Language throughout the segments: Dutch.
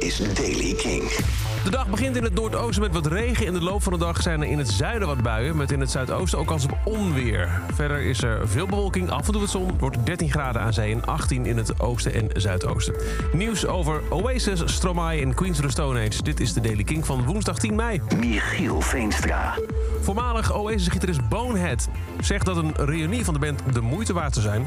is Daily King. De dag begint in het noordoosten met wat regen. In de loop van de dag zijn er in het zuiden wat buien. Met in het zuidoosten ook kans op onweer. Verder is er veel bewolking, af en toe wat zon. Het wordt 13 graden aan zee en 18 in het oosten en zuidoosten. Nieuws over Oasis, Stromae en Queens of the Stone Age. Dit is de Daily King van woensdag 10 mei. Michiel Veenstra. Voormalig Oasis-gitarist Bonehead zegt dat een reunie van de band de moeite waard zou zijn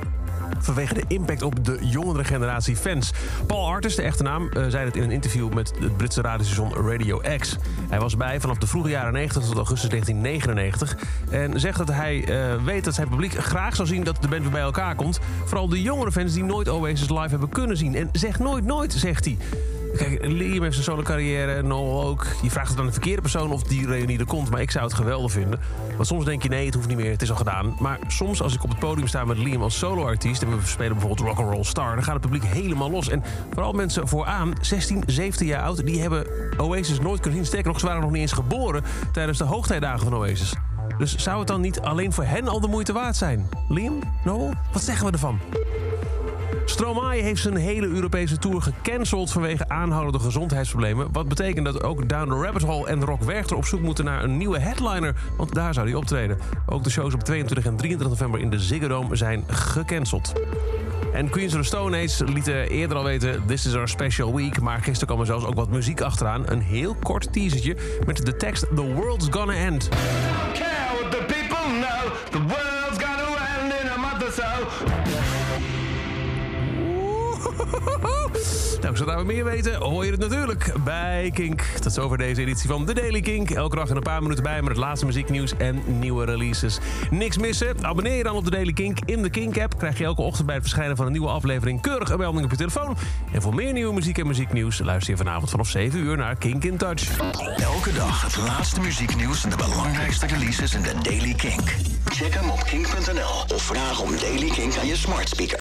vanwege de impact op de jongere generatie fans. Paul Artis, de echte naam, eh, zei het in een interview met het Britse radiostation Radio X. Hij was bij vanaf de vroege jaren 90 tot augustus 1999 en zegt dat hij eh, weet dat zijn publiek graag zou zien dat de band weer bij elkaar komt. Vooral de jongere fans die nooit Oasis live hebben kunnen zien. En zeg nooit nooit, zegt hij. Kijk, Liam heeft zijn solo carrière, Noel ook. Je vraagt het aan de verkeerde persoon of die reunie er komt. Maar ik zou het geweldig vinden. Want soms denk je, nee, het hoeft niet meer, het is al gedaan. Maar soms als ik op het podium sta met Liam als soloartiest... en we spelen bijvoorbeeld Rock'n'Roll Star... dan gaat het publiek helemaal los. En vooral mensen vooraan, 16, 17 jaar oud... die hebben Oasis nooit kunnen zien. Sterker nog, ze waren nog niet eens geboren... tijdens de hoogtijdagen van Oasis. Dus zou het dan niet alleen voor hen al de moeite waard zijn? Liam? Noel? Wat zeggen we ervan? Stromae heeft zijn hele Europese tour gecanceld vanwege aanhoudende gezondheidsproblemen. Wat betekent dat ook Down the Rabbit Hole en Rock Werchter op zoek moeten naar een nieuwe headliner. Want daar zou hij optreden. Ook de shows op 22 en 23 november in de Ziggo Dome zijn gecanceld. En Queens of the Stone Age lieten eerder al weten... This is our special week. Maar gisteren kwam er zelfs ook wat muziek achteraan. Een heel kort teasertje met de tekst The World's Gonna End. care what the people know. The world's gonna end in a month or so. Nou, zodra we meer weten, hoor je het natuurlijk bij Kink. Tot zover deze editie van The Daily Kink. Elke dag in een paar minuten bij met het laatste muzieknieuws en nieuwe releases. Niks missen? Abonneer je dan op The Daily Kink in de Kink-app. Krijg je elke ochtend bij het verschijnen van een nieuwe aflevering keurig een melding op je telefoon. En voor meer nieuwe muziek en muzieknieuws luister je vanavond vanaf 7 uur naar Kink in Touch. Elke dag het laatste muzieknieuws en de belangrijkste releases in de Daily Kink. Check hem op kink.nl of vraag om Daily Kink aan je smart speaker.